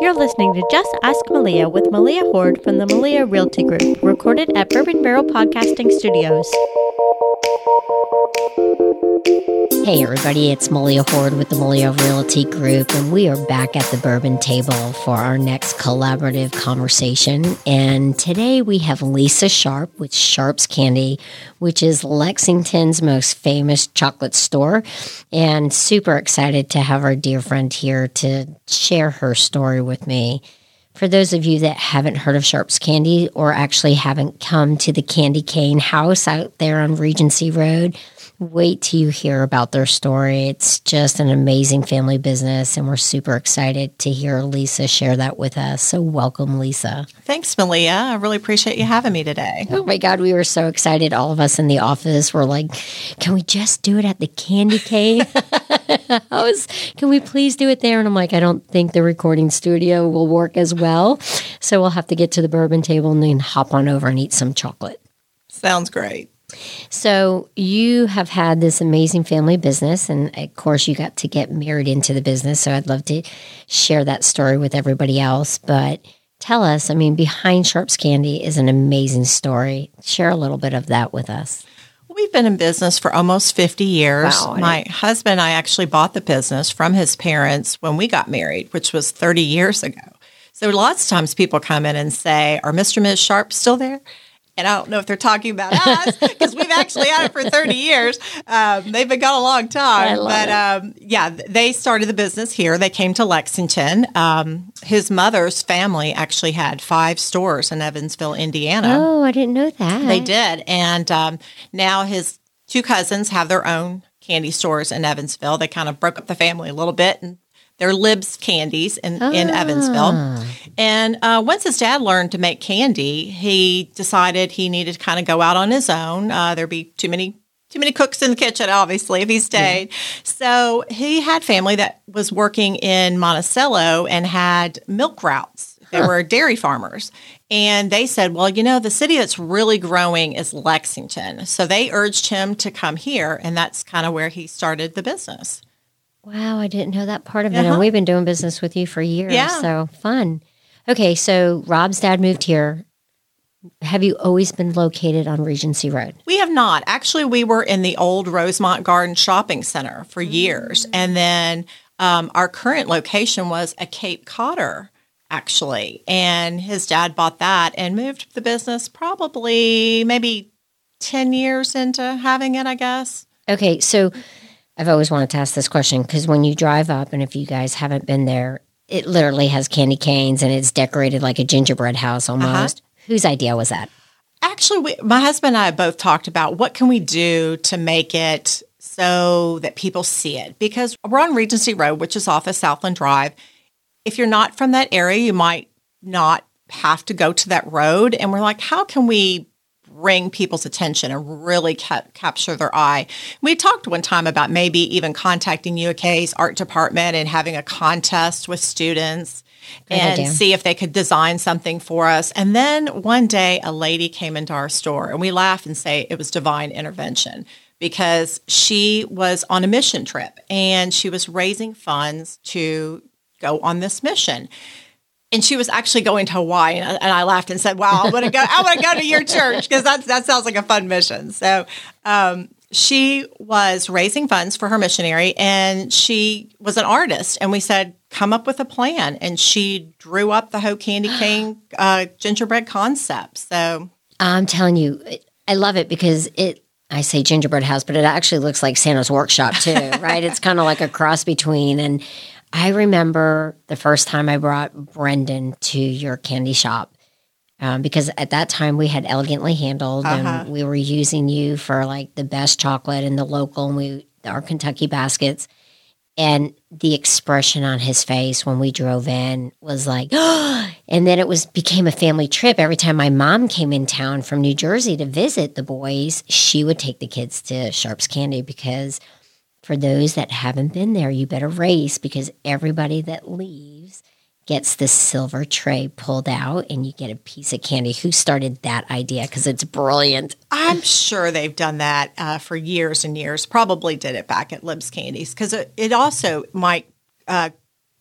You're listening to Just Ask Malia with Malia Horde from the Malia Realty Group, recorded at Bourbon Barrel Podcasting Studios. Hey, everybody, it's Malia Horde with the Malia Realty Group, and we are back at the bourbon table for our next collaborative conversation. And today we have Lisa Sharp with Sharp's Candy, which is Lexington's most famous chocolate store. And super excited to have our dear friend here to share her story with me. For those of you that haven't heard of Sharp's Candy or actually haven't come to the Candy Cane House out there on Regency Road, wait till you hear about their story. It's just an amazing family business, and we're super excited to hear Lisa share that with us. So, welcome, Lisa. Thanks, Malia. I really appreciate you having me today. Oh my God, we were so excited. All of us in the office were like, can we just do it at the Candy Cane? I was, can we please do it there? And I'm like, I don't think the recording studio will work as well. So, we'll have to get to the bourbon table and then hop on over and eat some chocolate. Sounds great. So you have had this amazing family business, and of course, you got to get married into the business. So I'd love to share that story with everybody else. But tell us, I mean, behind Sharp's Candy is an amazing story. Share a little bit of that with us. We've been in business for almost 50 years. Wow, My husband and I actually bought the business from his parents when we got married, which was 30 years ago. So lots of times people come in and say, Are Mr. and Ms. Sharp still there? And I don't know if they're talking about us because we've actually had it for 30 years. Um, they've been gone a long time. But um, yeah, they started the business here. They came to Lexington. Um, his mother's family actually had five stores in Evansville, Indiana. Oh, I didn't know that. They did. And um, now his two cousins have their own candy stores in Evansville. They kind of broke up the family a little bit and they're Libs candies in, in Ah. Evansville. And uh, once his dad learned to make candy, he decided he needed to kind of go out on his own. Uh, there'd be too many too many cooks in the kitchen, obviously, if he stayed. So he had family that was working in Monticello and had milk routes. They were dairy farmers. And they said, well, you know, the city that's really growing is Lexington. So they urged him to come here. And that's kind of where he started the business. Wow, I didn't know that part of it. Uh-huh. And we've been doing business with you for years. Yeah. So fun. Okay, so Rob's dad moved here. Have you always been located on Regency Road? We have not. Actually, we were in the old Rosemont Garden Shopping Center for years. And then um, our current location was a Cape Codder, actually. And his dad bought that and moved the business probably maybe 10 years into having it, I guess. Okay, so I've always wanted to ask this question because when you drive up, and if you guys haven't been there, it literally has candy canes and it's decorated like a gingerbread house uh-huh. almost. Whose idea was that? Actually, we, my husband and I both talked about what can we do to make it so that people see it because we're on Regency Road, which is off of Southland Drive. If you're not from that area, you might not have to go to that road. And we're like, how can we bring people's attention and really ca- capture their eye? We talked one time about maybe even contacting UK's art department and having a contest with students and idea. see if they could design something for us. And then one day a lady came into our store and we laugh and say it was divine intervention because she was on a mission trip and she was raising funds to go on this mission. And she was actually going to Hawaii, and I, and I laughed and said, "Wow, I want to go. I want to go to your church because that that sounds like a fun mission." So, um, she was raising funds for her missionary, and she was an artist. And we said, "Come up with a plan." And she drew up the whole candy cane uh, gingerbread concept. So, I'm telling you, I love it because it. I say gingerbread house, but it actually looks like Santa's workshop too, right? it's kind of like a cross between. And I remember the first time I brought Brendan to your candy shop um, because at that time we had elegantly handled and we were using you for like the best chocolate and the local and we our Kentucky baskets. And the expression on his face when we drove in was like, and then it was became a family trip. Every time my mom came in town from New Jersey to visit the boys, she would take the kids to Sharp's Candy because for those that haven't been there, you better race because everybody that leaves gets this silver tray pulled out and you get a piece of candy. Who started that idea? Because it's brilliant. I'm sure they've done that uh, for years and years. Probably did it back at Libs Candies because it, it also might uh,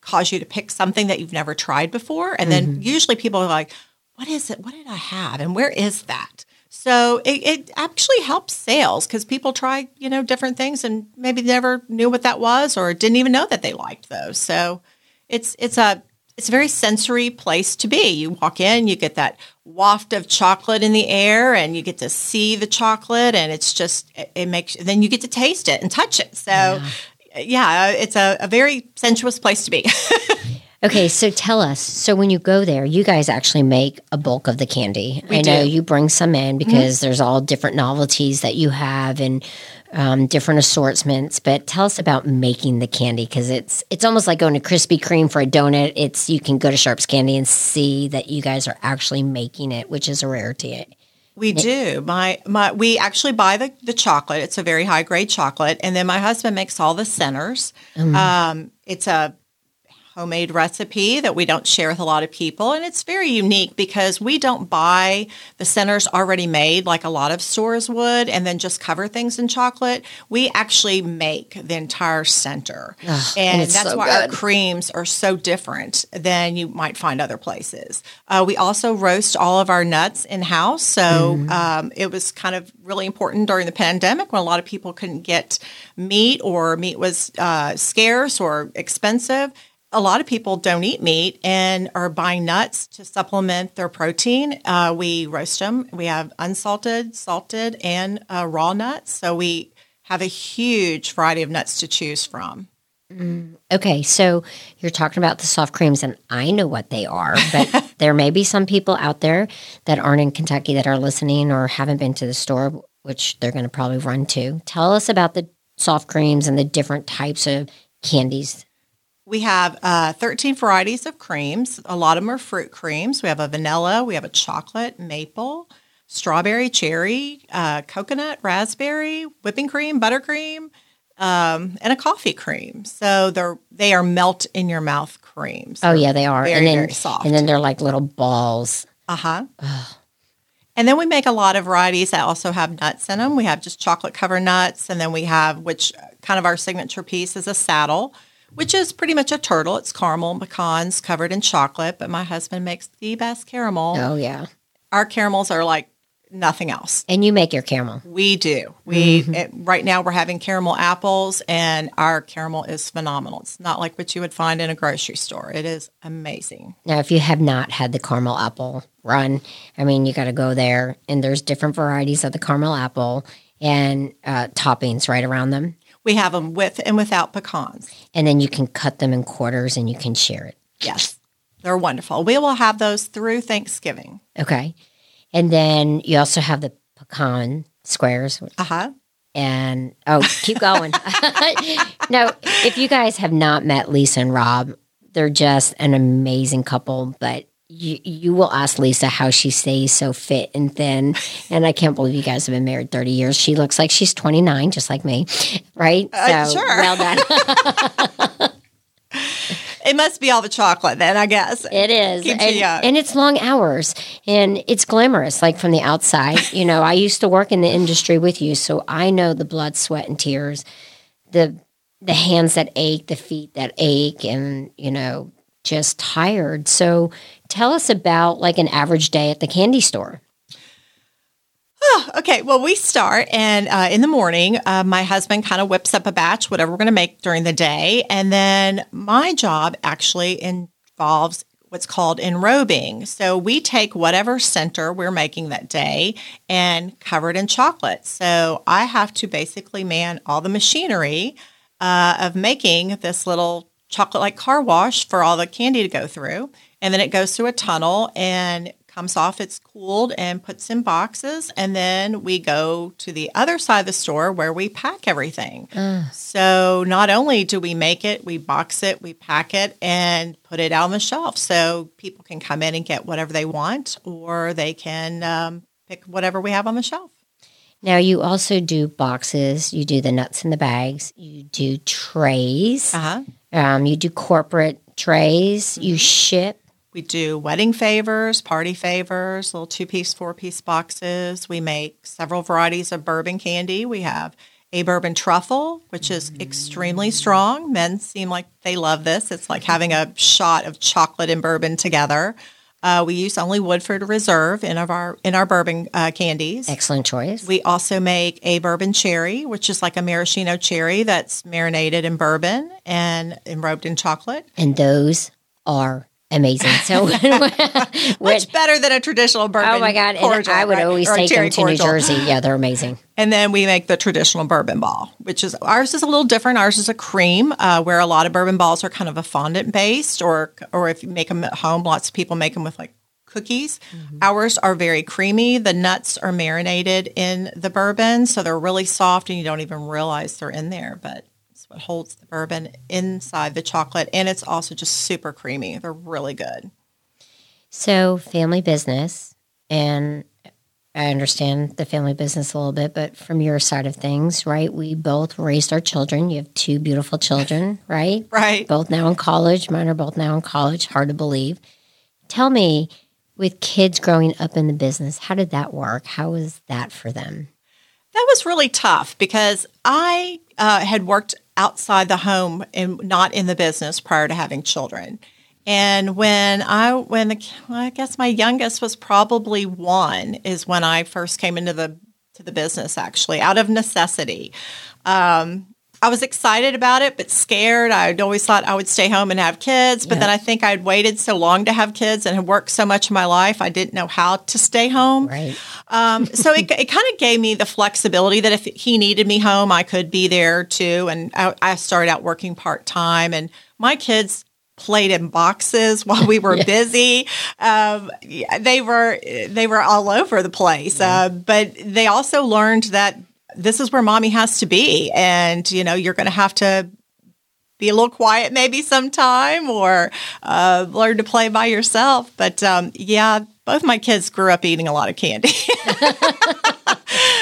cause you to pick something that you've never tried before. And then usually people are like, what is it? What did I have? And where is that? So it, it actually helps sales because people try, you know, different things and maybe never knew what that was or didn't even know that they liked those. So it's it's a it's a very sensory place to be. You walk in, you get that waft of chocolate in the air, and you get to see the chocolate, and it's just it, it makes. Then you get to taste it and touch it. So, yeah, yeah it's a, a very sensuous place to be. Okay, so tell us. So when you go there, you guys actually make a bulk of the candy. I know do. Mm-hmm. you bring some in because there's all different novelties that you have and um, different assortments. But tell us about making the candy because it's it's almost like going to Krispy Kreme for a donut. It's you can go to Sharps Candy and see that you guys are actually making it, which is a rarity. We do. My my we actually buy the the chocolate. It's a very high grade chocolate, and then my husband makes all the centers. Um, it's a homemade recipe that we don't share with a lot of people, and it's very unique because we don't buy the centers already made like a lot of stores would, and then just cover things in chocolate. We actually make the entire center, and and, that's so why our creams are so different than you might find other places. Uh, we also roast all of our nuts in house, so Mm-hmm. um, it was kind of really important during the pandemic when a lot of people couldn't get meat or meat was uh, scarce or expensive. A lot of people don't eat meat and are buying nuts to supplement their protein. Uh, we roast them. We have unsalted, salted, and uh, raw nuts. So we have a huge variety of nuts to choose from. Okay, so you're talking about the soft creams, and I know what they are, but there may be some people out there that aren't in Kentucky that are listening or haven't been to the store, which they're going to probably run to. Tell us about the soft creams and the different types of candies. We have uh, 13 varieties of creams. A lot of them are fruit creams. We have a vanilla, we have a chocolate, maple, strawberry, cherry, uh, coconut, raspberry, whipping cream, buttercream, um, and a coffee cream. So they're they are melt in your mouth creams. Oh yeah, they are, Very, and then very soft. and then they're like little balls. Uh huh. And then we make a lot of varieties that also have nuts in them. We have just chocolate covered nuts, and then we have which uh, kind of our signature piece is a saddle, which is pretty much a turtle. It's caramel and pecans covered in chocolate, but my husband makes the best caramel. Oh yeah, Our caramels are like nothing else. and you make your caramel. We do. We it, right now we're having caramel apples, and our caramel is phenomenal. It's not like what you would find in a grocery store. It is amazing. Now, if you have not had the caramel apple run, I mean, you got to go there, and there's different varieties of the caramel apple and uh, toppings right around them. We have them with and without pecans. and then you can cut them in quarters and you can share it. Yes, they're wonderful. We will have those through Thanksgiving. Okay. And then you also have the pecan squares Uh huh. and oh, keep going. no, if you guys have not met Lisa and Rob, they're just an amazing couple, but you, you will ask Lisa how she stays so fit and thin. And I can't believe you guys have been married 30 years. She looks like she's 29, just like me, right? Uh, so sure. well done. It must be all the chocolate then, I guess. It is. Keeps And, and it's long hours and it's glamorous, like from the outside. You know, I used to work in the industry with you, so I know the blood, sweat, and tears, the the hands that ache, the feet that ache, and you know, just tired. So tell us about like an average day at the candy store. Okay, well, we start, and uh, in the morning, uh, my husband kind of whips up a batch, whatever we're going to make during the day. And then my job actually involves what's called enrobing. So we take whatever center we're making that day and cover it in chocolate. So I have to basically man all the machinery uh, of making this little chocolate like car wash for all the candy to go through. And then it goes through a tunnel and comes off, it's cooled and puts in boxes. And then we go to the other side of the store where we pack everything. So not only do we make it, we box it, we pack it, and put it out on the shelf so people can come in and get whatever they want or they can um, pick whatever we have on the shelf. Now you also do boxes, you do the nuts in the bags, you do trays, Uh-huh. um, you do corporate trays, you ship. We do wedding favors, party favors, little two piece, four piece boxes. We make several varieties of bourbon candy. We have a bourbon truffle, which is extremely strong. Men seem like they love this. It's like having a shot of chocolate and bourbon together. Uh, we use only Woodford Reserve in of our in our bourbon uh, candies. Excellent choice. We also make a bourbon cherry, which is like a maraschino cherry that's marinated in bourbon and enrobed in chocolate. and those are amazing. So, Much better than a traditional bourbon. oh my god! And cordial, I would right? always Or take them to New. Jersey. Yeah, they're amazing. And then we make the traditional bourbon ball, which is ours is a little different. Ours is a cream, uh, where a lot of bourbon balls are kind of a fondant based, or or if you make them at home, lots of people make them with like cookies. Ours are very creamy. The nuts are marinated in the bourbon, so they're really soft, and you don't even realize they're in there. But what holds the bourbon inside the chocolate, and it's also just super creamy. They're really good. So, family business, and I understand the family business a little bit, but from your side of things, right? We both raised our children. You have two beautiful children, right? Right. Both now in college. Mine are both now in college. Hard to believe. Tell me, with kids growing up in the business, how did that work? How was that for them? That was really tough because I uh, had worked outside the home and not in the business prior to having children. And when I when the, I guess my youngest was probably one is when I first came into the to the business actually out of necessity. Um, I was excited about it, but scared. I'd always thought I would stay home and have kids, but Yeah. then I think I'd waited so long to have kids and had worked so much in my life, I didn't know how to stay home. Right. Um, so it, it kind of gave me the flexibility that if he needed me home, I could be there too. And I, I started out working part time, and my kids played in boxes while we were busy. Um, they were they were all over the place, uh, but they also learned that this is where mommy has to be, and you know you're going to have to be a little quiet maybe sometime or uh, learn to play by yourself. But um, yeah, both my kids grew up eating a lot of candy.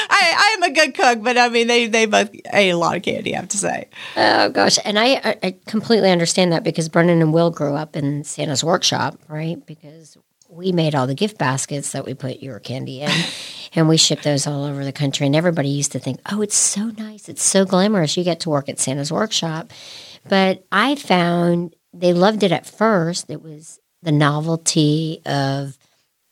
I, I am a good cook, but I mean, they, they both ate a lot of candy, I have to say. Oh gosh, and I, I I completely understand that because Brennan and Will grew up in Santa's workshop, right? Because we made all the gift baskets that we put your candy in, and we shipped those all over the country. And everybody used to think, "Oh, it's so nice, it's so glamorous. You get to work at Santa's workshop." But I found they loved it at first. It was the novelty of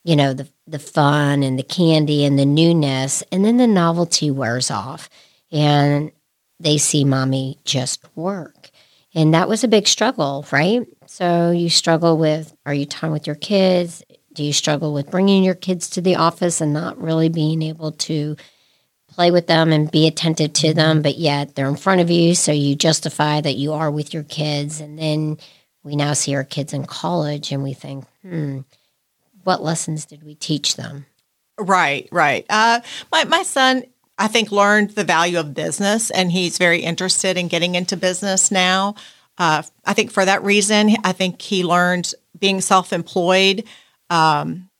you know the the fun and the candy and the newness, and then the novelty wears off, and they see mommy just work. And that was a big struggle, right? So you struggle with are you time with your kids? Do you struggle with bringing your kids to the office and not really being able to play with them and be attentive to them, but yet they're in front of you, so you justify that you are with your kids. And then we now see our kids in college and we think, hmm, what lessons did we teach them? Right, right. Uh, my, my son, I think, learned the value of business and he's very interested in getting into business now. Uh, I think for that reason, I think he learned being self employed. Um,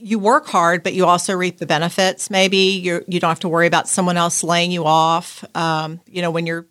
you work hard, but you also reap the benefits. Maybe you you don't have to worry about someone else laying you off. Um, you know, when you're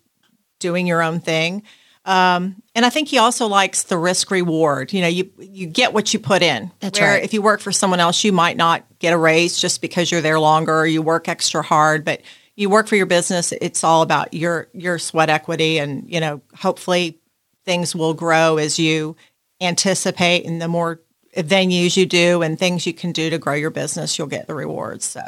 doing your own thing. Um, and I think he also likes the risk reward. You know, you you get what you put in. That's Where right. If you work for someone else, you might not get a raise just because you're there longer or you work extra hard. But you work for your business. It's all about your your sweat equity, and you know, hopefully things will grow as you anticipate, and the more venues you do and things you can do to grow your business, you'll get the rewards. So.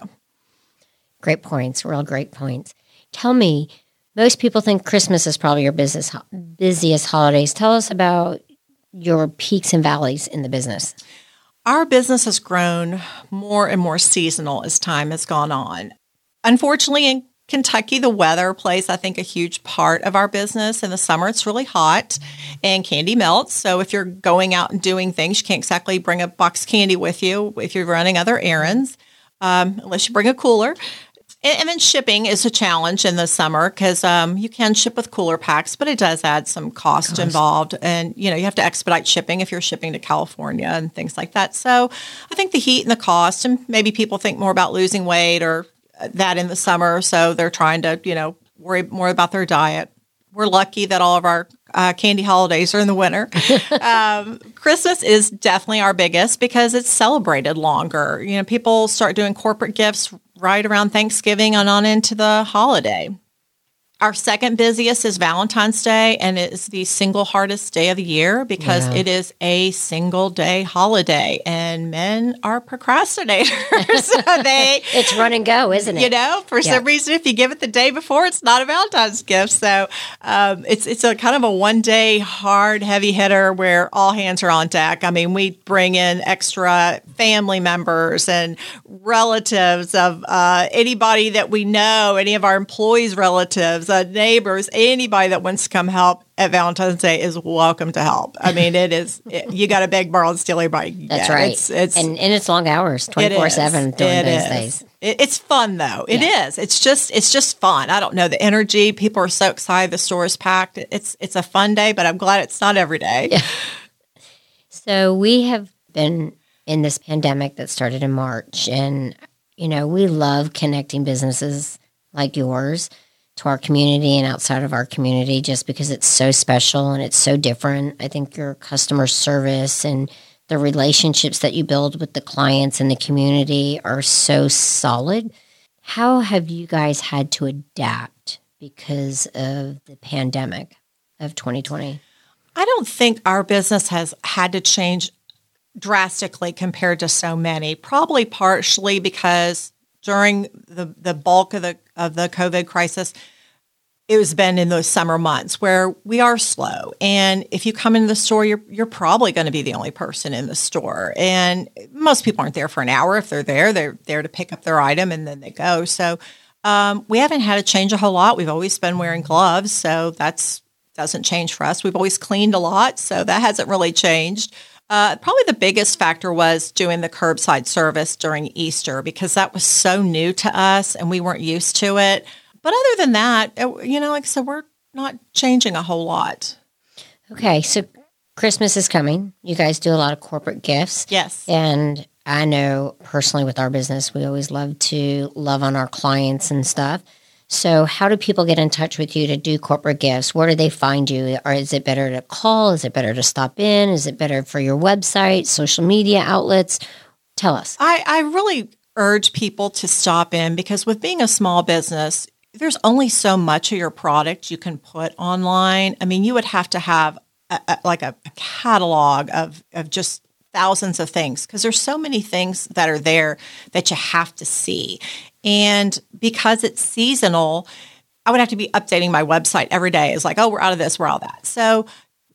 Great points, real great points. Tell me, most people think Christmas is probably your business busiest holidays. Tell us about your peaks and valleys in the business. Our business has grown more and more seasonal as time has gone on. Unfortunately, in Kentucky, the weather plays, I think, a huge part of our business. In the summer, it's really hot and candy melts. So if you're going out and doing things, you can't exactly bring a box of candy with you if you're running other errands, um, unless you bring a cooler. And, and then shipping is a challenge in the summer because um, you can ship with cooler packs, but it does add some cost, involved. And you know you have to expedite shipping if you're shipping to California and things like that. So I think the heat and the cost, and maybe people think more about losing weight or that in the summer, so they're trying to you know worry more about their diet. We're lucky that all of our uh, candy holidays are in the winter. um, Christmas is definitely our biggest because it's celebrated longer. You know, people start doing corporate gifts right around Thanksgiving and on into the holiday. Our second busiest is Valentine's Day, and it is the single hardest day of the year because Yeah. it is a single day holiday, and men are procrastinators. so they, It's run and go, isn't it? you know, for Yeah. some reason, if you give it the day before, it's not a Valentine's gift. So um, it's it's a kind of a one day hard, heavy hitter where all hands are on deck. I mean, we bring in extra family members and relatives of uh, anybody that we know, any of our employees' relatives, uh, neighbors, anybody that wants to come help at Valentine's Day is welcome to help. I mean, it is it, you got to beg, borrow, and steal everybody. That's get. right. It's, it's and, and it's long hours, twenty four seven during It those is. days. It- it's fun though. It is. Yeah. It's just it's just fun. I don't know the energy. People are so excited. The store is packed. It's it's a fun day, but I'm glad it's not every day. So we have been in this pandemic that started in March, and you know we love connecting businesses like yours to our community and outside of our community, just because it's so special and it's so different. I think your customer service and the relationships that you build with the clients and the community are so solid. How have you guys had to adapt because of the pandemic of 2020? I don't think our business has had to change drastically compared to so many. Probably partially because during the the bulk of the of the COVID crisis, it was been in those summer months where we are slow. And if you come into the store, you're you're probably going to be the only person in the store. And most people aren't there for an hour. If they're there, they're there to pick up their item and then they go. So um, we haven't had to change a whole lot. We've always been wearing gloves, so that's doesn't change for us. We've always cleaned a lot, so that hasn't really changed. Uh, probably the biggest factor was doing the curbside service during Easter because that was so new to us and we weren't used to it. But other than that, it- you know, like I said, we're not changing a whole lot. Okay, so Christmas is coming. You guys do a lot of corporate gifts. Yes. And I know personally with our business, we always love to love on our clients and stuff. So, how do people get in touch with you to do corporate gifts? Where do they find you? Or is it better to call? Is it better to stop in? Is it better for your website, social media outlets? Tell us. I, I really urge people to stop in because with being a small business, there's only so much of your product you can put online. I mean, you would have to have a, a, like a, a catalog of, of just thousands of things because there's so many things that are there that you have to see. And because it's seasonal, I would have to be updating my website every day. It's like, oh, we're out of this, we're out of that. So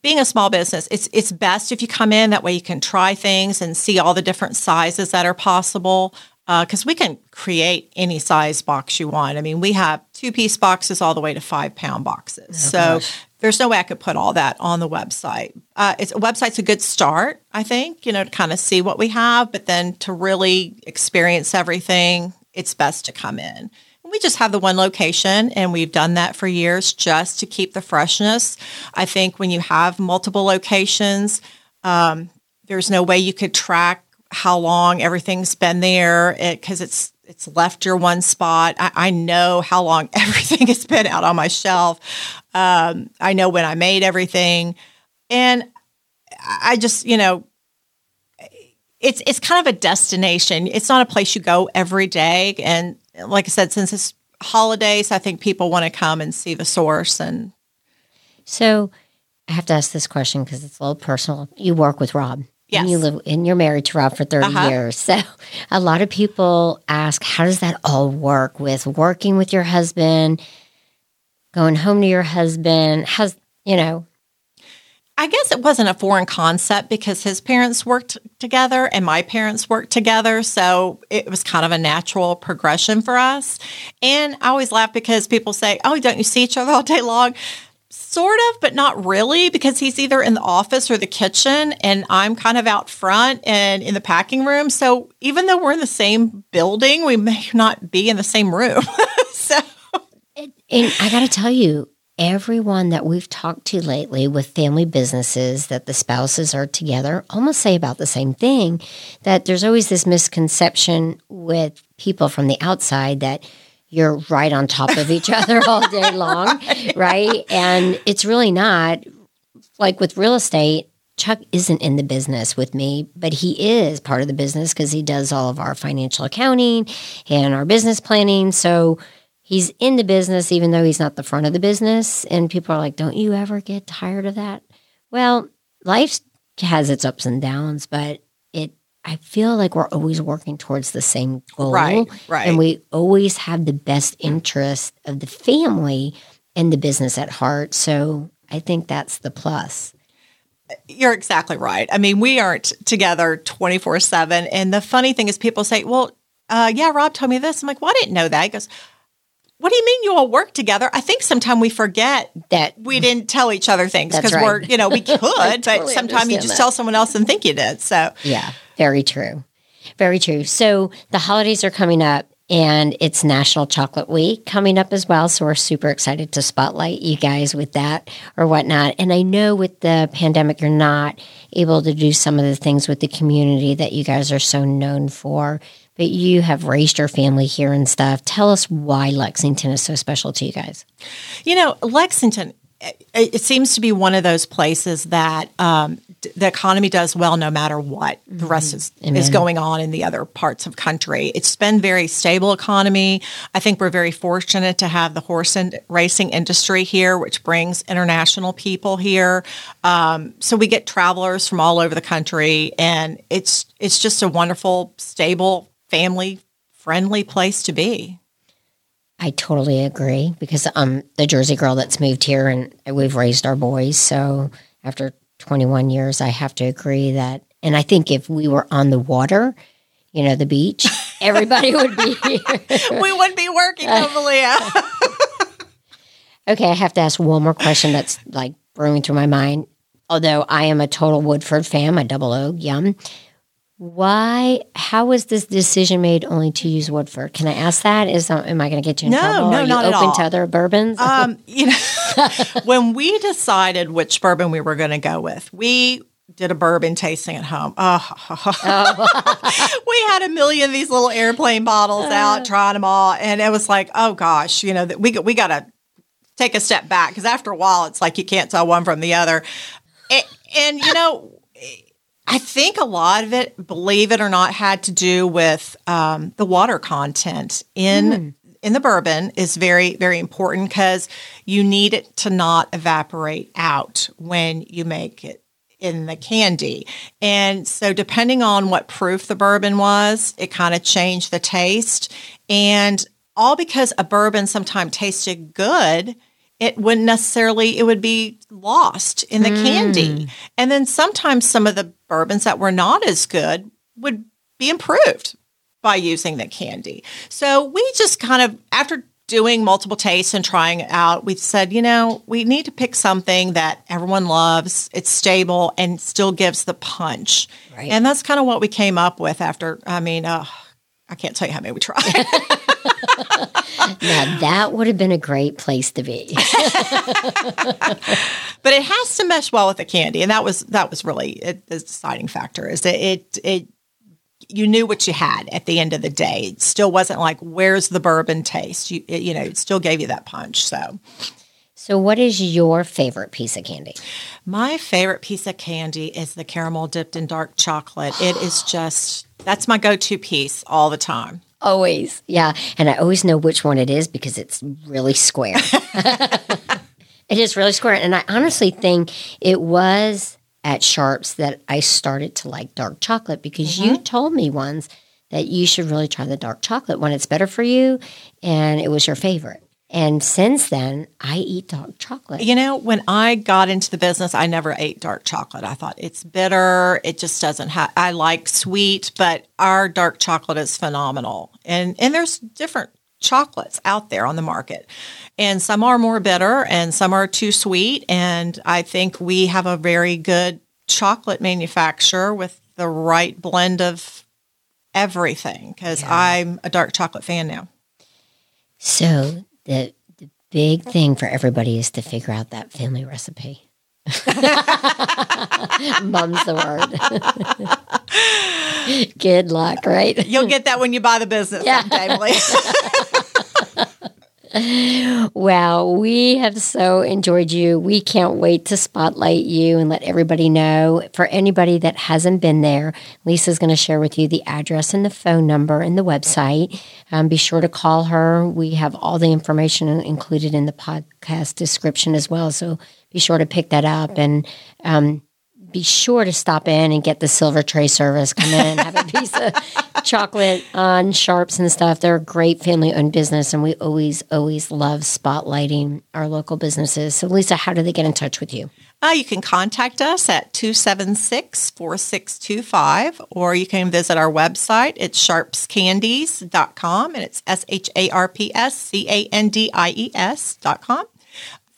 being a small business, it's it's best if you come in that way you can try things and see all the different sizes that are possible. Because we can create any size box you want. I mean, we have two piece boxes all the way to five pound boxes. so there's no way I could put all that on the website. Uh, it's a website's a good start, I think. You know, to kind of see what we have, but then to really experience everything, it's best to come in. We just have the one location and we've done that for years just to keep the freshness. I think when you have multiple locations, um, there's no way you could track how long everything's been there because it's it's left your one spot. I, I know how long everything has been out on my shelf. Um, I know when I made everything, and I just you know it's it's kind of a destination. It's not a place you go every day. And like I said, since it's holidays, I think people want to come and see the source. And So, I have to ask this question because it's a little personal. You work with Rob. Yes. And you live and you're married to Rob for 30 Uh-huh. years. So a lot of people ask, how does that all work with working with your husband, going home to your husband? How's you know, I guess it wasn't a foreign concept because his parents worked together and my parents worked together. So it was kind of a natural progression for us. And I always laugh because people say, Oh, don't you see each other all day long? Sort of, but not really, because he's either in the office or the kitchen, and I'm kind of out front and in the packing room. So even though we're in the same building, we may not be in the same room. so and I got to tell you, everyone that we've talked to lately with family businesses that the spouses are together almost say about the same thing that there's always this misconception with people from the outside that you're right on top of each other all day long, right? And it's really not. Like with real estate, Chuck isn't in the business with me, but he is part of the business because he does all of our financial accounting and our business planning. So he's in the business, even though he's not the front of the business. And people are like, don't you ever get tired of that? Well, life has its ups and downs, but it, I feel like we're always working towards the same goal. Right, right. And we always have the best interest of the family and the business at heart. So I think that's the plus. You're exactly right. I mean, we aren't together 24 7. And the funny thing is, people say, well, uh, yeah, Rob told me this. I'm like, well, I didn't know that. He goes, what do you mean you all work together? I think sometimes we forget That we didn't tell each other things because right. we're, you know, we could, but totally sometimes you just that. tell someone else and think you did. So, Yeah, very true. Very true. So the holidays are coming up and it's National Chocolate Week coming up as well. So we're super excited to spotlight you guys with that or whatnot. And I know with the pandemic, you're not able to do some of the things with the community that you guys are so known for, but you have raised your family here and stuff. Tell us why Lexington is so special to you guys. You know, Lexington, it, it seems to be one of those places that um, the economy does well no matter what the rest is, is going on in the other parts of country. It's been very stable economy. I think we're very fortunate to have the horse and racing industry here, which brings international people here. Um, so we get travelers from all over the country, and it's it's just a wonderful, stable, family friendly place to be. I totally agree because I'm the Jersey girl that's moved here and we've raised our boys. So after 21 years, I have to agree that, and I think if we were on the water, you know, the beach, everybody would be here. we wouldn't be working, Malia. Okay, I have to ask one more question that's like brewing through my mind. Although I am a total Woodford fan, a double O, yum. Why? How was this decision made only to use Woodford? Can I ask that? Is am I going to get you in No, trouble? no, Are you not at open to other bourbons? um, you know, when we decided which bourbon we were going to go with, we did a bourbon tasting at home. Oh. we had a million of these little airplane bottles out, trying them all, and it was like, oh gosh, you know, that we we got to take a step back because after a while, it's like you can't tell one from the other, and, and you know. I think a lot of it, believe it or not, had to do with um, the water content in in the bourbon is very very important because you need it to not evaporate out when you make it in the candy. And so depending on what proof the bourbon was, it kind of changed the taste. And all because a bourbon sometimes tasted good, it wouldn't necessarily it would be lost in the candy. And then sometimes some of the bourbons that were not as good would be improved by using the candy. So we just kind of after doing multiple tastes and trying it out, we said, you know, we need to pick something that everyone loves, it's stable and still gives the punch. Right. And that's kind of what we came up with after I mean, uh, I can't tell you how many we tried. now that would have been a great place to be. but it has to mesh well with the candy, and that was that was really it, the deciding factor. Is that it it you knew what you had at the end of the day. It still wasn't like where's the bourbon taste. You it, you know it still gave you that punch. So so, what is your favorite piece of candy? my favorite piece of candy is the caramel dipped in dark chocolate. It is just that's my go to piece all the time. Always, yeah, and I always know which one it is because it's really square. it is really square, and I honestly think it was at Sharps that I started to like dark chocolate because you mm-hmm. told me once that you should really try the dark chocolate one. It's better for you, and it was your favorite. And since then, I eat dark chocolate. You know, when I got into the business, I never ate dark chocolate. I thought it's bitter. It just doesn't have. I like sweet, but our dark chocolate is phenomenal. And and there's different chocolates out there on the market, and some are more bitter, and some are too sweet. And I think we have a very good chocolate manufacturer with the right blend of everything. Because I'm a dark chocolate fan now. So the the big thing for everybody is to figure out that family recipe. Mum's the word. Good luck, right? You'll get that when you buy the business Yeah. someday, Well, we have so enjoyed you. We can't wait to spotlight you and let everybody know. For anybody that hasn't been there, Lisa's going to share with you the address and the phone number and the website. Um, be sure to call her. We have all the information included in the podcast description as well. So be sure to pick that up and um, be sure to stop in and get the silver tray service. Come in, have a piece of chocolate on sharps and stuff. They're a great family owned business, and we always, always love spotlighting our local businesses. So, Lisa, how do they get in touch with you? Uh, you can contact us at 276 4625, or you can visit our website. It's sharpscandies.com, and it's S H A R P S C A N D I E S.com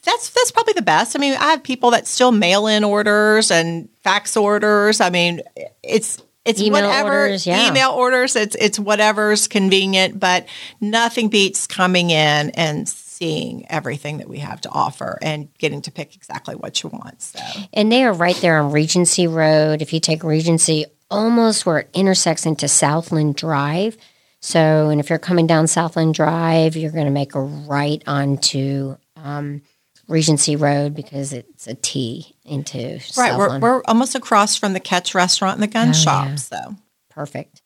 that's that's probably the best. I mean, I have people that still mail in orders and fax orders. I mean, it's it's email whatever orders, yeah. email orders. It's it's whatever's convenient, but nothing beats coming in and seeing everything that we have to offer and getting to pick exactly what you want. So, and they are right there on Regency Road. If you take Regency, almost where it intersects into Southland Drive. So, and if you're coming down Southland Drive, you're going to make a right onto um, Regency Road because it's a T into right. We're, we're almost across from the Catch Restaurant and the gun oh, shop. Yeah. So perfect.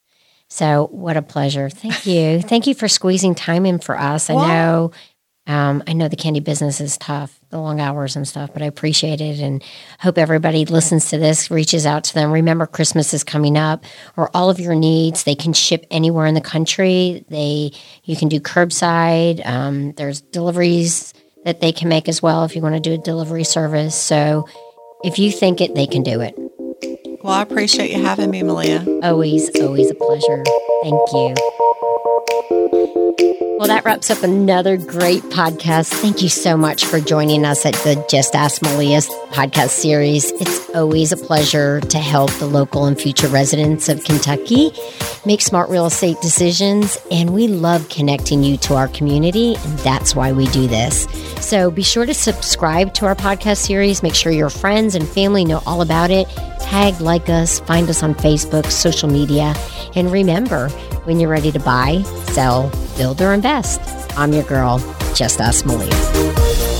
So what a pleasure. Thank you. Thank you for squeezing time in for us. I know. Um, I know the candy business is tough, the long hours and stuff, but I appreciate it and hope everybody listens to this, reaches out to them. Remember, Christmas is coming up, or all of your needs. They can ship anywhere in the country. They you can do curbside. Um, there's deliveries that they can make as well if you want to do a delivery service. So if you think it, they can do it. Well, I appreciate you having me, Malia. Always, always a pleasure. Thank you. Well, that wraps up another great podcast. Thank you so much for joining us at the Just Ask Malia podcast series. It's always a pleasure to help the local and future residents of Kentucky make smart real estate decisions. And we love connecting you to our community. And that's why we do this. So be sure to subscribe to our podcast series. Make sure your friends and family know all about it. Tag, like us, find us on Facebook, social media. And remember, when you're ready to buy, sell, build, or invest, I'm your girl, Just Ask Malia.